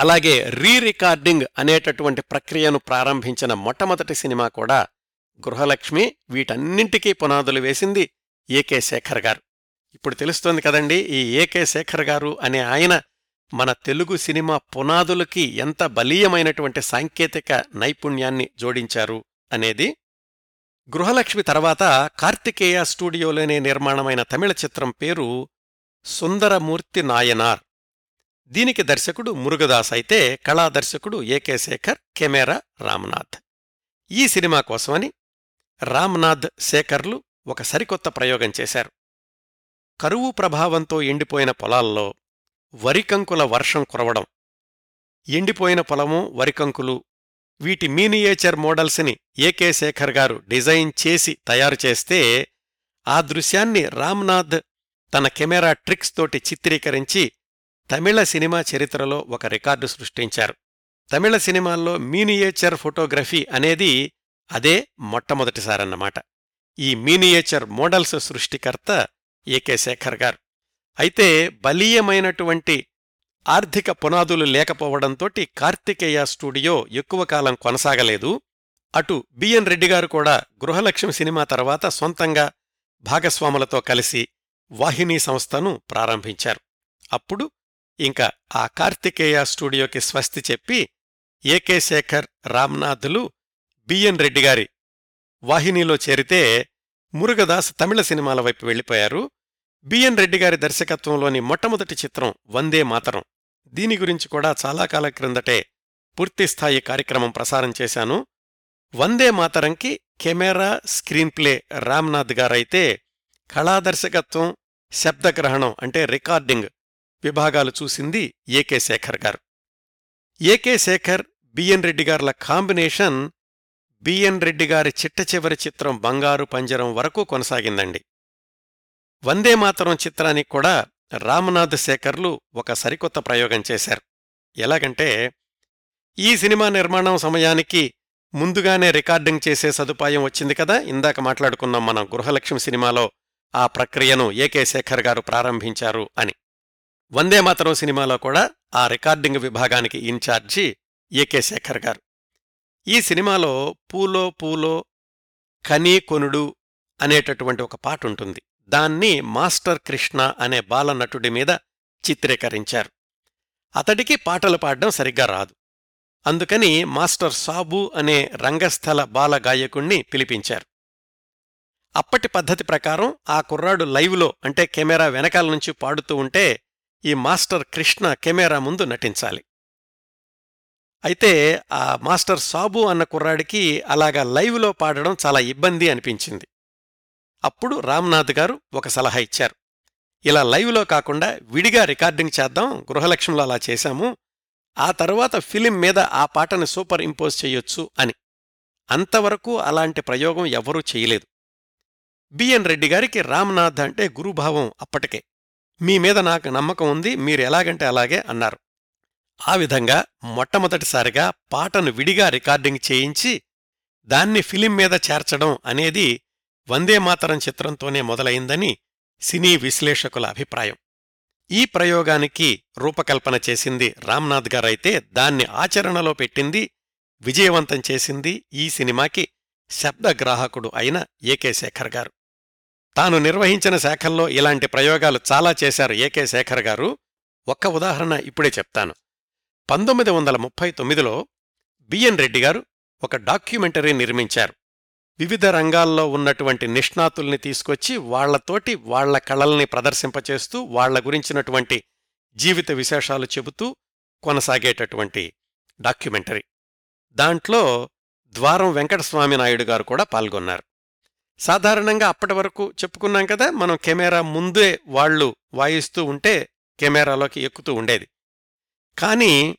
A: అలాగే రీ రికార్డింగ్ అనేటటువంటి ప్రక్రియను ప్రారంభించిన మొట్టమొదటి సినిమా కూడా గృహలక్ష్మి వీటన్నింటికీ పునాదులు వేసింది ఏకే శేఖర్ గారు. ఇప్పుడు తెలుస్తోంది కదండి ఈ ఏకే శేఖర్ గారు అనే ఆయన మన తెలుగు సినిమా పునాదులకి ఎంత బలీయమైనటువంటి సాంకేతిక నైపుణ్యాన్ని జోడించారు అనేది గృహలక్ష్మి తర్వాత కార్తికేయ స్టూడియోలోనే నిర్మాణమైన తమిళ చిత్రం పేరు సుందరమూర్తి నాయనార్. దీనికి దర్శకుడు మురుగదాస్ అయితే కళాదర్శకుడు A K Shekhar camera Ramnath. ఈ సినిమా కోసమని రామ్నాథ్ శేఖర్లు ఒక సరికొత్త ప్రయోగం చేశారు. కరువు ప్రభావంతో ఎండిపోయిన పొలాల్లో వరికంకుల వర్షం కురవడం. ఎండిపోయిన పొలము వరికంకులు వీటి మీనియేచర్ మోడల్స్ని ఏకే శేఖర్ గారు డిజైన్ చేసి తయారు చేస్తే ఆ దృశ్యాన్ని రామ్నాథ్ తన కెమెరా ట్రిక్స్ తోటి చిత్రీకరించి తమిళ సినిమా చరిత్రలో ఒక రికార్డు సృష్టించారు. తమిళ సినిమాల్లో మీనియేచర్ ఫోటోగ్రఫీ అనేది అదే మొట్టమొదటిసారన్నమాట. ఈ మీనియేచర్ మోడల్స్ సృష్టికర్త ఏకే శేఖర్ గారు. అయితే బలీయమైనటువంటి ఆర్థిక పునాదులు లేకపోవడంతోటి కార్తికేయ స్టూడియో ఎక్కువ కాలం కొనసాగలేదు. అటు బిఎన్ రెడ్డిగారు కూడా గృహలక్ష్మి సినిమా తర్వాత సొంతంగా భాగస్వాములతో కలిసి వాహినీ సంస్థను ప్రారంభించారు. అప్పుడు ఇంకా ఆ కార్తికేయ స్టూడియోకి స్వస్తి చెప్పి ఏకే శేఖర్ రామ్నాథులు బిఎన్ రెడ్డిగారి వాహినీలో చేరితే మురుగదాస్ తమిళ సినిమాల వైపు వెళ్ళిపోయారు బిఎన్ రెడ్డి గారి దర్శకత్వంలోని మొట్టమొదటి చిత్రం వందే మాతరం. దీని గురించి కూడా చాలా కాలం క్రిందటే పూర్తిస్థాయి కార్యక్రమం ప్రసారం చేశాను. వందే మాతరంకి కెమెరా స్క్రీన్ ప్లే రామ్నాథ్ గారైతే కళాదర్శకత్వం శబ్దగ్రహణం అంటే రికార్డింగ్ విభాగాలు చూసింది ఏకే శేఖర్ గారు. A K Shekhar B N Reddy Garla combination B N Reddy గారి చిట్ట చివరి చిత్రం బంగారు పంజరం వరకు కొనసాగిందండి. వందే మాతరం చిత్రానికి కూడా రామనాథ్ శేఖర్లు ఒక సరికొత్త ప్రయోగం చేశారు. ఎలాగంటే ఈ సినిమా నిర్మాణం సమయానికి ముందుగానే రికార్డింగ్ చేసే సదుపాయం వచ్చింది కదా ఇందాక మాట్లాడుకున్నాం మనం గృహలక్ష్మి సినిమాలో ఆ ప్రక్రియను ఏకే శేఖర్ గారు ప్రారంభించారు అని. వందే మాతరం సినిమాలో కూడా ఆ రికార్డింగ్ విభాగానికి ఇన్ఛార్జి ఏకే శేఖర్ గారు. ఈ సినిమాలో పూలో పూలో కనీ కొనుడు అనేటటువంటి ఒక పాట ఉంటుంది దాన్ని మాస్టర్ కృష్ణ అనే బాలనటుడి మీద చిత్రీకరించారు. అతడికి పాటలు పాడడం సరిగ్గా రాదు. అందుకని మాస్టర్ సాబు అనే రంగస్థల బాల గాయకుణ్ణి పిలిపించారు. అప్పటి పద్ధతి ప్రకారం ఆ కుర్రాడు లైవ్లో అంటే కెమెరా వెనకాల నుంచి పాడుతూ ఉంటే ఈ మాస్టర్ కృష్ణ కెమెరా ముందు నటించాలి. అయితే ఆ మాస్టర్ సాబు అన్న కుర్రాడికి అలాగా లైవ్లో పాడడం చాలా ఇబ్బంది అనిపించింది. అప్పుడు రామ్నాథ్ గారు ఒక సలహా ఇచ్చారు. ఇలా లైవ్లో కాకుండా విడిగా రికార్డింగ్ చేద్దాం గృహలక్ష్మిలో అలా చేశాము ఆ తర్వాత ఫిలిం మీద ఆ పాటని సూపర్ ఇంపోజ్ చెయ్యొచ్చు అని. అంతవరకు అలాంటి ప్రయోగం ఎవరూ చేయలేదు. బిఎన్ రెడ్డి గారికి రామ్నాథ్ అంటే గురుభావం అప్పటికే. మీ మీద నాకు నమ్మకం ఉంది మీరు ఎలాగంటే అలాగే అన్నారు. ఆ విధంగా మొట్టమొదటిసారిగా పాటను విడిగా రికార్డింగ్ చేయించి దాన్ని ఫిలిం మీద చేర్చడం అనేది వందేమాతరం చిత్రంతోనే మొదలైందని సినీ విశ్లేషకుల అభిప్రాయం. ఈ ప్రయోగానికి రూపకల్పన చేసింది రామ్నాథ్ గారైతే దాన్ని ఆచరణలో పెట్టింది విజయవంతం చేసింది ఈ సినిమాకి శబ్దగ్రాహకుడు అయిన ఏకే శేఖర్ గారు. తాను నిర్వహించిన శాఖల్లో ఇలాంటి ప్రయోగాలు చాలా చేశారు ఏకే శేఖర్ గారు. ఒక్క ఉదాహరణ ఇప్పుడే చెప్తాను. పంతొమ్మిది వందల ముప్పై తొమ్మిదిలో బిఎన్ రెడ్డి గారు ఒక డాక్యుమెంటరీ నిర్మించారు. వివిధ రంగాల్లో ఉన్నటువంటి నిష్ణాతుల్ని తీసుకొచ్చి వాళ్ళతోటి వాళ్ళ కళల్ని ప్రదర్శింపచేస్తూ వాళ్ళ గురించినటువంటి జీవిత విశేషాలు చెబుతూ కొనసాగేటటువంటి డాక్యుమెంటరీ. దాంట్లో ద్వారం వెంకటస్వామి నాయుడు గారు కూడా పాల్గొన్నారు. సాధారణంగా అప్పటి వరకు చెప్పుకున్నాం కదా మనం కెమెరా ముందే వాళ్ళు వాయిస్తూ ఉంటే కెమెరాలోకి ఎక్కుతూ ఉండేది. కానీ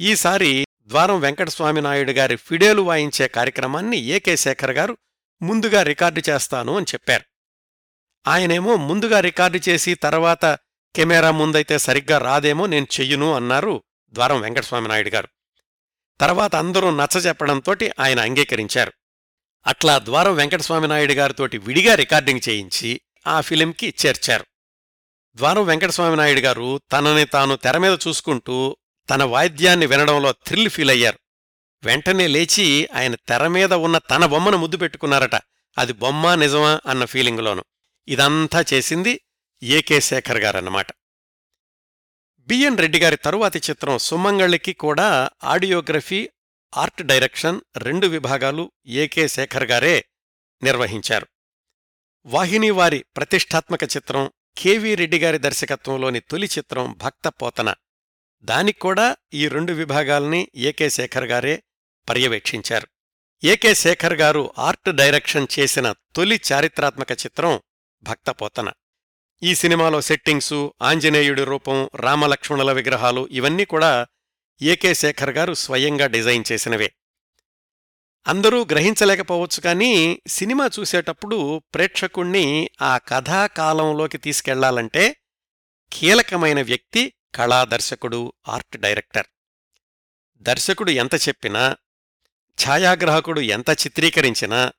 A: ఈసారి ద్వారం వెంకటస్వామి నాయుడు గారి ఫిడేలు వాయించే కార్యక్రమాన్ని ఏకే శేఖర్ గారు ముందుగా రికార్డు చేస్తాను అని చెప్పారు. ఆయనేమో ముందుగా రికార్డు చేసి తర్వాత కెమెరా ముందైతే సరిగ్గా రాదేమో నేను చెయ్యును అన్నారు ద్వారం వెంకటస్వామి నాయుడు గారు. తర్వాత అందరూ నచ్చజెప్పడంతోటి ఆయన అంగీకరించారు. అట్లా ద్వారం వెంకటస్వామి నాయుడు గారితోటి విడిగా రికార్డింగ్ చేయించి ఆ ఫిలింకి చేర్చారు. ద్వారం వెంకటస్వామి నాయుడు గారు తనని తాను తెర మీద చూసుకుంటూ తన వాయిద్యాన్ని వినడంలో థ్రిల్ ఫీల్ అయ్యారు వెంటనే లేచి ఆయన తెర మీద ఉన్న తన బొమ్మను ముద్దు పెట్టుకున్నారట. అది బొమ్మ నిజమా అన్న ఫీలింగ్లోను. ఇదంతా చేసింది ఏకే శేఖర్ గారన్నమాట. బిఎన్ రెడ్డి గారి తరువాతి చిత్రం సుమంగళికి కూడా ఆడియోగ్రఫీ ఆర్ట్ డైరెక్షన్ రెండు విభాగాలు ఏకే శేఖర్ గారే నిర్వహించారు. వాహిని వారి ప్రతిష్టాత్మక చిత్రం కెవి రెడ్డి గారి దర్శకత్వంలోని తొలి చిత్రం భక్త పోతన. దానిక్కూడా ఈ రెండు విభాగాల్ని ఏకే శేఖర్ గారే పర్యవేక్షించారు. ఏకే శేఖర్ గారు ఆర్ట్ డైరెక్షన్ చేసిన తొలి చారిత్రాత్మక చిత్రం భక్తపోతన. ఈ సినిమాలో సెట్టింగ్సు ఆంజనేయుడి రూపం రామలక్ష్మణుల విగ్రహాలు ఇవన్నీ కూడా ఏకే శేఖర్ గారు స్వయంగా డిజైన్ చేసినవే. అందరూ గ్రహించలేకపోవచ్చు కానీ సినిమా చూసేటప్పుడు ప్రేక్షకుణ్ణి ఆ కథాకాలంలోకి తీసుకెళ్ళాలంటే కీలకమైన వ్యక్తి కళా దర్శకుడు ఆర్ట్ డైరెక్టర్. దర్శకుడు ఎంత చెప్పినా ఛాయాగ్రాహకుడు ఎంత చిత్రీకరించినా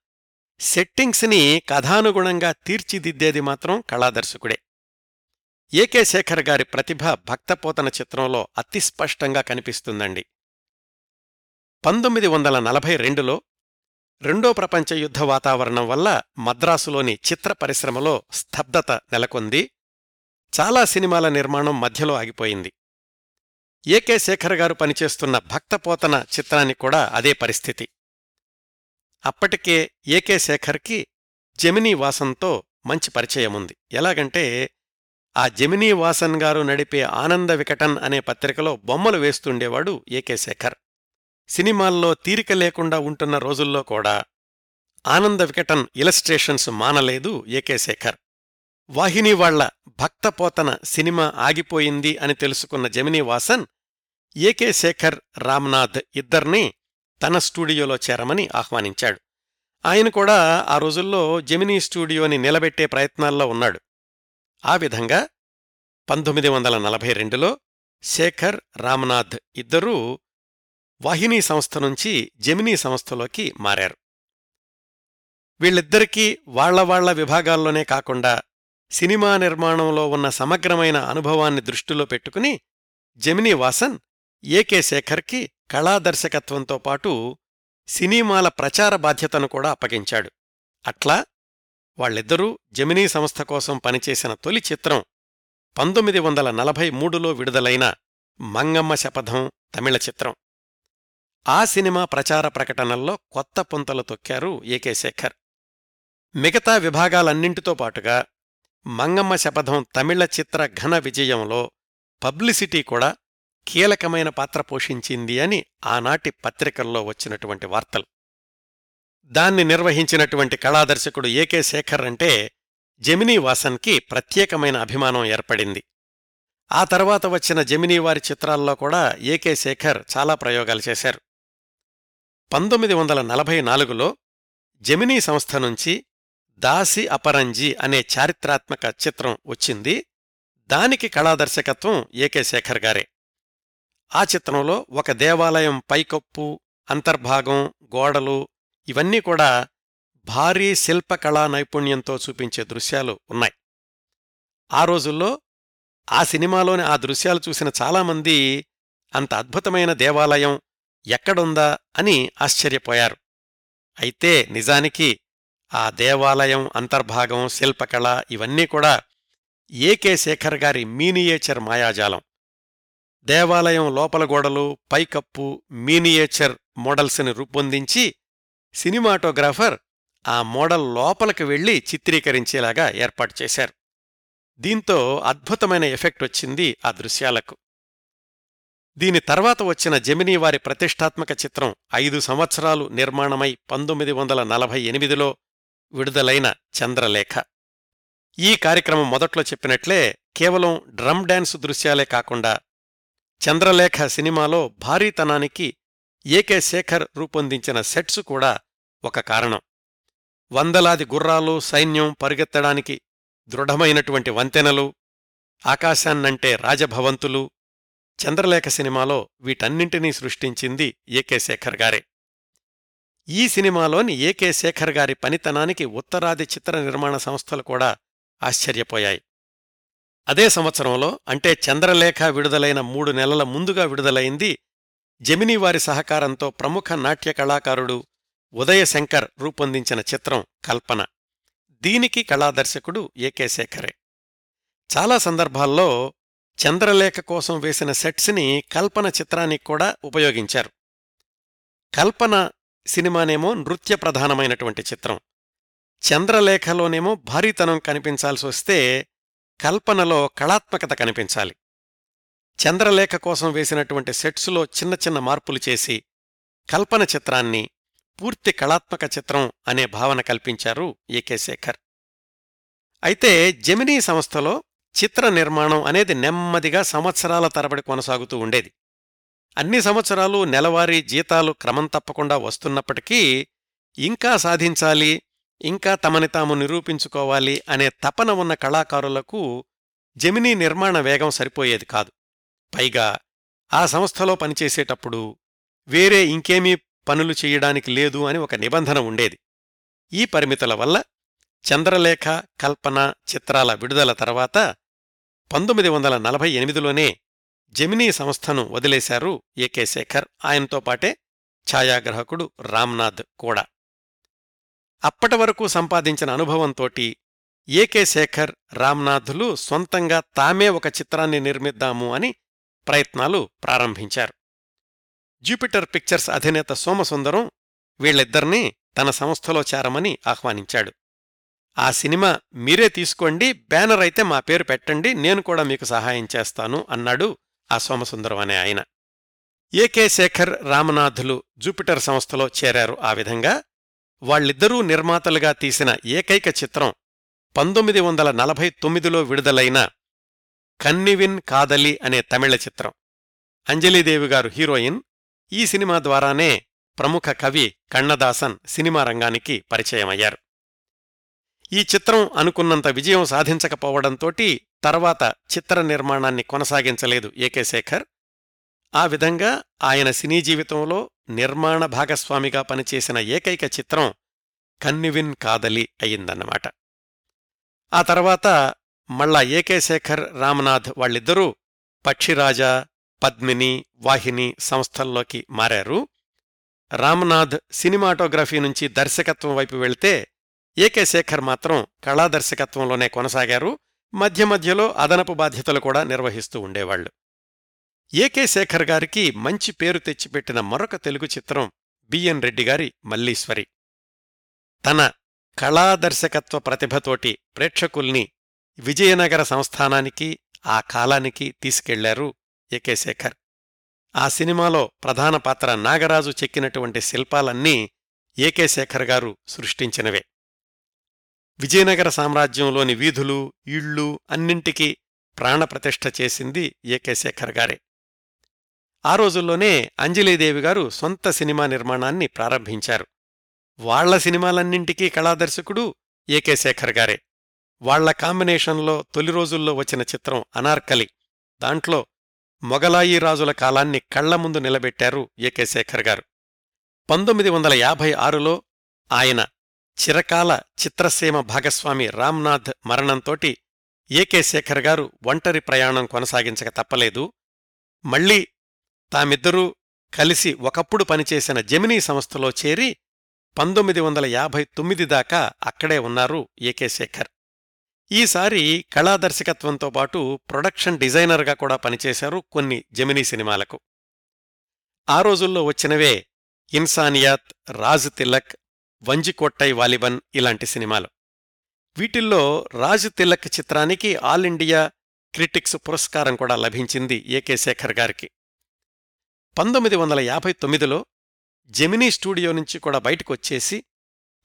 A: సెట్టింగ్స్ని కథానుగుణంగా తీర్చిదిద్దేది మాత్రం కళాదర్శకుడే ఏకే శేఖర్ గారి ప్రతిభ భక్తపోతన చిత్రంలో అతి స్పష్టంగా కనిపిస్తుందండి. పంతొమ్మిది వందల నలభై రెండులో రెండో ప్రపంచ యుద్ధ వాతావరణం వల్ల మద్రాసులోని చిత్ర పరిశ్రమలో స్తబ్దత నెలకొంది. చాలా సినిమాల నిర్మాణం మధ్యలో ఆగిపోయింది. ఏకే శేఖర్ గారు పనిచేస్తున్న భక్తపోతన చిత్రానికి కూడా అదే పరిస్థితి. అప్పటికే ఏకే శేఖర్కి జమినీ వాసన్తో మంచి పరిచయముంది ఎలాగంటే ఆ జమినీ వాసన్ గారు నడిపే ఆనంద వికటన్ అనే పత్రికలో బొమ్మలు వేస్తుండేవాడు ఏకే శేఖర్. సినిమాల్లో తీరిక లేకుండా ఉంటున్న రోజుల్లో కూడా ఆనంద వికటన్ ఇలస్ట్రేషన్స్ మానలేదు ఏకే శేఖర్. వాహిని వాళ్ళ భక్తపోతన సినిమా ఆగిపోయింది అని తెలుసుకున్న Gemini Vasan A K Shekhar Ramnath ఇద్దర్నీ తన స్టూడియోలో చేరమని ఆహ్వానించాడు. ఆయన కూడా ఆ రోజుల్లో జెమినీ స్టూడియోని నిలబెట్టే ప్రయత్నాల్లో ఉన్నాడు. ఆ విధంగా పంతొమ్మిది వందల నలభై రెండులో శేఖర్ రామ్నాథ్ ఇద్దరూ వాహినీ సంస్థ నుంచి జెమినీ సంస్థలోకి మారారు. వీళ్ళిద్దరికీ వాళ్ళ వాళ్ళ విభాగాల్లోనే కాకుండా సినిమా నిర్మాణంలో ఉన్న సమగ్రమైన అనుభవాన్ని దృష్టిలో పెట్టుకుని జెమినీ వాసన్ ఏకే శేఖర్కి కళాదర్శకత్వంతో పాటు సినిమాల ప్రచార బాధ్యతను కూడా అప్పగించాడు. అట్లా వాళ్ళిద్దరూ జెమినీ సంస్థ కోసం పనిచేసిన తొలి చిత్రం పంతొమ్మిది వందల నలభై మూడులో విడుదలైన మంగమ్మ శపథం తమిళ చిత్రం. ఆ సినిమా ప్రచార ప్రకటనల్లో కొత్త పుంతలు తొక్కారు ఏకే శేఖర్. మిగతా విభాగాలన్నింటితో పాటుగా మంగమ్మ శపథం తమిళ చిత్ర ఘన విజయంలో పబ్లిసిటీ కూడా కీలకమైన పాత్ర పోషించింది అని ఆనాటి పత్రికల్లో వచ్చినటువంటి వార్తలు. దాన్ని నిర్వహించినటువంటి కళాదర్శకుడు ఏకే శేఖర్ అంటే జెమినీ వాసన్కి ప్రత్యేకమైన అభిమానం ఏర్పడింది. ఆ తర్వాత వచ్చిన జెమినీ వారి చిత్రాల్లో కూడా ఏకే శేఖర్ చాలా ప్రయోగాలు చేశారు. పంతొమ్మిది వందల నలభై నాలుగులో జెమినీ సంస్థ నుంచి దాసి అపరంజి అనే చారిత్రాత్మక చిత్రం వచ్చింది. దానికి కళాదర్శకత్వం ఏకే శేఖర్ గారే. ఆ చిత్రంలో ఒక దేవాలయం పైకప్పు అంతర్భాగం గోడలు ఇవన్నీ కూడా భారీ శిల్పకళా నైపుణ్యంతో చూపించే దృశ్యాలు ఉన్నాయి. ఆ రోజుల్లో ఆ సినిమాలోని ఆ దృశ్యాలు చూసిన చాలామంది అంత అద్భుతమైన దేవాలయం ఎక్కడుందా అని ఆశ్చర్యపోయారు. అయితే నిజానికి ఆ దేవాలయం అంతర్భాగం శిల్పకళ ఇవన్నీ కూడా ఏకే శేఖర్ గారి మీనియేచర్ మాయాజాలం. దేవాలయం లోపల గోడలు పైకప్పు మీనియేచర్ మోడల్స్ని రూపొందించి సినిమాటోగ్రాఫర్ ఆ మోడల్ లోపలికి వెళ్ళి చిత్రీకరించేలాగా ఏర్పాటు చేశారు. దీంతో అద్భుతమైన ఎఫెక్ట్ వచ్చింది ఆ దృశ్యాలకు. దీని తర్వాత వచ్చిన జెమినీ వారి ప్రతిష్టాత్మక చిత్రం ఐదు సంవత్సరాలు నిర్మాణమై పంతొమ్మిది వందల నలభై ఎనిమిదిలో విడుదలైన చంద్రలేఖ. ఈ కార్యక్రమం మొదట్లో చెప్పినట్లే కేవలం డ్రమ్ డ్యాన్స్ దృశ్యాలే కాకుండా చంద్రలేఖ సినిమాలో భారీతనానికి ఏకే శేఖర్ రూపొందించిన సెట్స్ కూడా ఒక కారణం. వందలాది గుర్రాలు సైన్యం పరిగెత్తడానికి దృఢమైనటువంటి వంతెనలు ఆకాశాన్నంటే రాజభవంతులు చంద్రలేఖ సినిమాలో వీటన్నింటినీ సృష్టించింది ఏకే శేఖర్ గారే. ఈ సినిమాలోని ఏకే శేఖర్ గారి పనితనానికి ఉత్తరాది చిత్ర నిర్మాణ సంస్థలు కూడా ఆశ్చర్యపోయాయి. అదే సంవత్సరంలో అంటే చంద్రలేఖ విడుదలైన మూడు నెలల ముందుగా విడుదలైంది జమినీ వారి సహకారంతో ప్రముఖ నాట్య కళాకారుడు ఉదయశంకర్ రూపొందించిన చిత్రం కల్పన. దీనికి కళాదర్శకుడు ఏకే శేఖరే. చాలా సందర్భాల్లో చంద్రలేఖ కోసం వేసిన సెట్స్ని కల్పన చిత్రానికి కూడా ఉపయోగించారు. కల్పన సినిమానేమో నృత్య ప్రధానమైనటువంటి చిత్రం. చంద్రలేఖలోనేమో భారీతనం కనిపించాల్సి వస్తే కల్పనలో కళాత్మకత కనిపించాలి. చంద్రలేఖ కోసం వేసినటువంటి సెట్సులో చిన్న చిన్న మార్పులు చేసి కల్పన చిత్రాన్ని పూర్తి కళాత్మక చిత్రం అనే భావన కల్పించారు ఏకే శేఖర్. అయితే జెమినీ సంస్థలో చిత్ర నిర్మాణం అనేది నెమ్మదిగా సంవత్సరాల తరబడి కొనసాగుతూ ఉండేది. అన్ని సంవత్సరాలు నెలవారీ జీతాలు క్రమం తప్పకుండా వస్తున్నప్పటికీ ఇంకా సాధించాలి ఇంకా తమని తాము నిరూపించుకోవాలి అనే తపన ఉన్న కళాకారులకు జమినీ నిర్మాణ వేగం సరిపోయేది కాదు. పైగా ఆ సంస్థలో పనిచేసేటప్పుడు వేరే ఇంకేమీ పనులు చెయ్యడానికి లేదు అని ఒక నిబంధన ఉండేది. ఈ పరిమితుల వల్ల చంద్రలేఖ కల్పన చిత్రాల విడుదల తర్వాత పంతొమ్మిది వందల నలభై ఎనిమిదిలోనే జెమినీ సంస్థను వదిలేశారు ఏకే శేఖర్. ఆయనతో పాటే ఛాయాగ్రాహకుడు రామ్నాథ్ కూడా. అప్పటి వరకు సంపాదించిన అనుభవంతోటి ఏకే శేఖర్ రామ్నాథులు సొంతంగా తామే ఒక చిత్రాన్ని నిర్మిద్దాము అని ప్రయత్నాలు ప్రారంభించారు. జూపిటర్ పిక్చర్స్ అధినేత సోమసుందరం వీళ్ళిద్దరినీ తన సంస్థలో చేరమని ఆహ్వానించాడు. ఆ సినిమా మీరే తీసుకోండి బ్యానర్ అయితే మా పేరు పెట్టండి నేను కూడా మీకు సహాయం చేస్తాను అన్నాడు ఆ సోమసుందరం అనే ఆయన. ఏకే శేఖర్ రామనాథులు జూపిటర్ సంస్థలో చేరారు. ఆ విధంగా వాళ్ళిద్దరూ నిర్మాతలుగా తీసిన ఏకైక చిత్రం పంతొమ్మిది వందల నలభై తొమ్మిదిలో విడుదలైన కన్నివిన్ కాదలి అనే తమిళ చిత్రం. అంజలీదేవి గారు హీరోయిన్. ఈ సినిమా ద్వారానే ప్రముఖ కవి కన్నదాసన్ సినిమా రంగానికి పరిచయమయ్యారు. ఈ చిత్రం అనుకున్నంత విజయం సాధించకపోవడంతోటి తర్వాత చిత్ర నిర్మాణాన్ని కొనసాగించలేదు ఏకే శేఖర్. ఆ విధంగా ఆయన సినీ జీవితంలో నిర్మాణ భాగస్వామిగా పనిచేసిన ఏకైక చిత్రం కన్నివిన్ కాదలి అయిందన్నమాట. ఆ తర్వాత మళ్ళా ఏకే శేఖర్ రామనాథ్ వాళ్ళిద్దరూ పక్షిరాజా పద్మిని వాహిని సంస్థల్లోకి మారారు. రామనాథ్ సినిమాటోగ్రఫీ నుంచి దర్శకత్వం వైపు వెళితే ఏకే శేఖర్ మాత్రం కళాదర్శకత్వంలోనే కొనసాగారు. మధ్య మధ్యలో అదనపు బాధ్యతలు కూడా నిర్వహిస్తూ ఉండేవాళ్ళు ఏకే శేఖర్ గారికి మంచి పేరు తెచ్చిపెట్టిన మరొక తెలుగు చిత్రం బిఎన్ రెడ్డి గారి మల్లీశ్వరి. తన కళాదర్శకత్వ ప్రతిభతోటి ప్రేక్షకుల్ని విజయనగర సంస్థానానికి ఆ కాలానికి తీసుకెళ్ళారు ఏకే శేఖర్. ఆ సినిమాలో ప్రధాన పాత్ర నాగరాజు చెక్కినటువంటి శిల్పాలన్నీ ఏకే శేఖర్ గారు సృష్టించినవే. విజయనగర సామ్రాజ్యంలోని వీధులు ఇళ్ళు అన్నింటికీ ప్రాణప్రతిష్ఠ చేసింది ఏకే శేఖర్ గారే. ఆ రోజుల్లోనే అంజలీదేవి గారు సొంత సినిమా నిర్మాణాన్ని ప్రారంభించారు. వాళ్ళ సినిమాలన్నింటికీ కళాదర్శకుడు ఏకే శేఖర్ గారే. వాళ్ళ కాంబినేషన్లో తొలి రోజుల్లో వచ్చిన చిత్రం అనార్కలి. దాంట్లో మొగలాయి రాజుల కాలాన్ని కళ్ళ ముందు నిలబెట్టారు ఏకే శేఖర్ గారు. పంతొమ్మిది వందల యాభై ఆరులో ఆయన చిరకాల చిత్రసీమ భాగస్వామి రామ్నాథ్ మరణంతోటి ఏకే శేఖర్ గారు ఒంటరి ప్రయాణం కొనసాగించక తప్పలేదు. మళ్ళీ తామిద్దరూ కలిసి ఒకప్పుడు పనిచేసిన జెమినీ సంస్థలో చేరి పంతొమ్మిది వందల యాభై తొమ్మిది దాకా అక్కడే ఉన్నారు ఏకే శేఖర్. ఈసారి కళాదర్శకత్వంతో పాటు ప్రొడక్షన్ డిజైనర్గా కూడా పనిచేశారు కొన్ని జెమినీ సినిమాలకు. ఆ రోజుల్లో వచ్చినవే ఇన్సానియాత్ రాజ్ తిలక్ వంజికొట్టై వాలిబన్ ఇలాంటి సినిమాలు. వీటిల్లో రాజు తిలక్ చిత్రానికి ఆల్ ఇండియా క్రిటిక్స్ పురస్కారం కూడా లభించింది ఏకే శేఖర్ గారికి. పంతొమ్మిది వందల యాభై తొమ్మిదిలో జెమినీ స్టూడియో నుంచి కూడా బయటకొచ్చేసి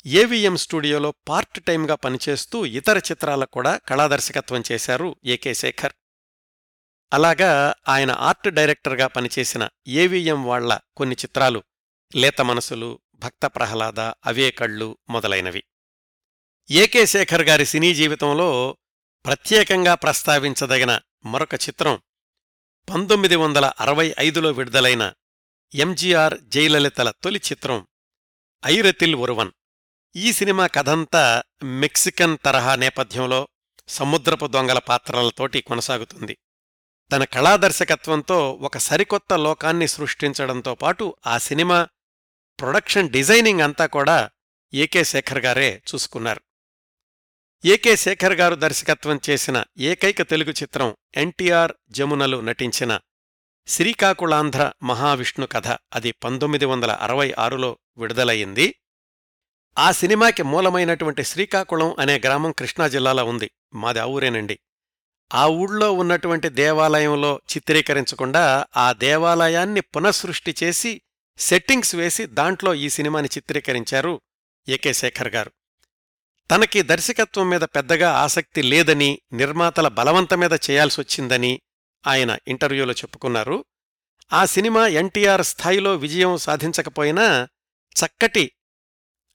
A: ఏవిఎం స్టూడియోలో పార్ట్ టైంగా పనిచేస్తూ ఇతర చిత్రాలకు కూడా కళాదర్శకత్వం చేశారు ఏకే శేఖర్. అలాగా ఆయన ఆర్ట్ డైరెక్టర్గా పనిచేసిన ఏవిఎం వాళ్ళ కొన్ని చిత్రాలు లేత మనసులు భక్త ప్రహ్లాద అవే కళ్ళు మొదలైనవి. ఏకే శేఖర్ గారి సినీ జీవితంలో ప్రత్యేకంగా ప్రస్తావించదగిన మరొక చిత్రం పంతొమ్మిది వందల అరవై ఐదులో విడుదలైన ఎంజీఆర్ జయలలితల తొలి చిత్రం ఐరతిల్ ఒరువన్. ఈ సినిమా కథంతా మెక్సికన్ తరహా నేపథ్యంలో సముద్రపు దొంగల పాత్రలతోటి కొనసాగుతుంది. తన కళాదర్శకత్వంతో ఒక సరికొత్త లోకాన్ని సృష్టించడంతో పాటు ఆ సినిమా ప్రొడక్షన్ డిజైనింగ్ అంతా కూడా ఏకే శేఖర్ గారే చూసుకున్నారు. ఏకే శేఖర్ గారు దర్శకత్వం చేసిన ఏకైక తెలుగు చిత్రం ఎన్టీఆర్ జమునలు నటించిన శ్రీకాకుళాంధ్ర మహావిష్ణు కథ అది పంతొమ్మిది వందల అరవై ఆరులో విడుదలయ్యింది. ఆ సినిమాకి మూలమైనటువంటి శ్రీకాకుళం అనే గ్రామం కృష్ణా జిల్లాలో ఉంది. మాది ఆ ఊరేనండి. ఆ ఊళ్ళో ఉన్నటువంటి దేవాలయంలో చిత్రీకరించకుండా ఆ దేవాలయాన్ని పునఃసృష్టి చేసి సెట్టింగ్స్ వేసి దాంట్లో ఈ సినిమాని చిత్రీకరించారు ఏకే శేఖర్ గారు. తనకి దర్శకత్వం మీద పెద్దగా ఆసక్తి లేదని నిర్మాతల బలవంత మీద చేయాల్సొచ్చిందని ఆయన ఇంటర్వ్యూలో చెప్పుకున్నారు. ఆ సినిమా ఎన్టీఆర్ స్థాయిలో విజయం సాధించకపోయినా చక్కటి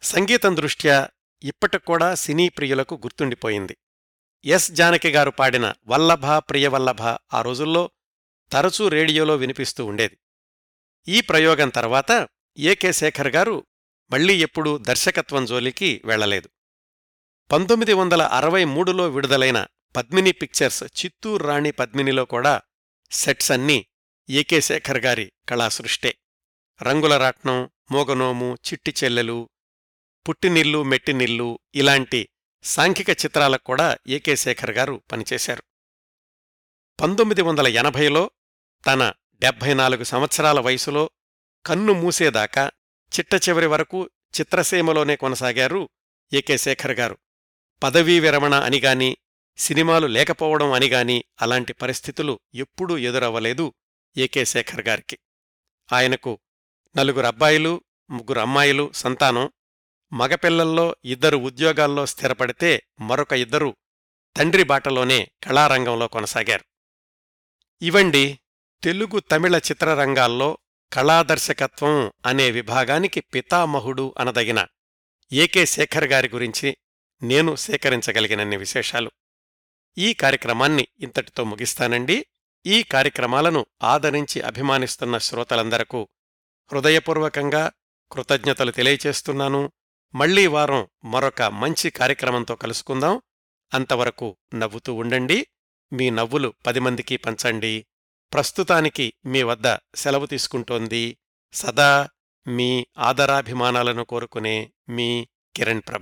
A: సంగీతం దృష్ట్యా ఇప్పటికూడా సినీ ప్రియులకు గుర్తుండిపోయింది. ఎస్ జానకి గారు పాడిన వల్లభ ప్రియవల్లభ ఆ రోజుల్లో తరచూ రేడియోలో వినిపిస్తూ ఉండేది. ఈ ప్రయోగం తర్వాత ఏకే శేఖర్ గారు మళ్ళీ ఎప్పుడూ దర్శకత్వం జోలికి వెళ్ళలేదు పంతొమ్మిది వందల అరవై మూడులో విడుదలైన పద్మిని పిక్చర్స్ చిత్తూరు రాణి పద్మినిలో కూడా సెట్స్ అన్నీ ఏకే శేఖర్ గారి కళాసృష్టే. రంగుల రాట్నం మోగనోము చిట్టి చెల్లెలు పుట్టినిల్లు మెట్టినిల్లు ఇలాంటి సాంఘిక చిత్రాలకు కూడా ఏకే శేఖర్ గారు పనిచేశారు. పంతొమ్మిది వందల ఎనభైలో తన డెబ్భై నాలుగు సంవత్సరాల వయసులో కన్ను మూసేదాకా చిట్ట చివరి వరకు చిత్రసీమలోనే కొనసాగారు ఏకే శేఖర్ గారు. పదవీ విరమణ అనిగాని సినిమాలు లేకపోవడం అనిగాని అలాంటి పరిస్థితులు ఎప్పుడూ ఎదురవ్వలేదు ఏకే శేఖర్ గారికి. ఆయనకు నలుగురు అబ్బాయిలు ముగ్గురు అమ్మాయిలు సంతానం మగపిల్లల్లో ఇద్దరు ఉద్యోగాల్లో స్థిరపడితే మరొక ఇద్దరు తండ్రి బాటలోనే కళారంగంలో కొనసాగారు. ఇవండి తెలుగు తమిళ చిత్రరంగాల్లో కళాదర్శకత్వం అనే విభాగానికి పితామహుడు అనదగిన ఏకే శేఖర్ గారి గురించి నేను సేకరించగలిగినన్ని విశేషాలు. ఈ కార్యక్రమాన్ని ఇంతటితో ముగిస్తానండి. ఈ కార్యక్రమాలను ఆదరించి అభిమానిస్తున్న శ్రోతలందరకు హృదయపూర్వకంగా కృతజ్ఞతలు తెలియచేస్తున్నాను. మళ్ళీ వారం మరొక మంచి కార్యక్రమంతో కలుసుకుందాం. అంతవరకు నవ్వుతూ ఉండండి. మీ నవ్వులు పది మందికి పంచండి. ప్రస్తుతానికి మీ వద్ద సెలవు తీసుకుంటోంది. సదా మీ ఆదరాభిమానాలను కోరుకునే మీ కిరణ్ ప్రభ.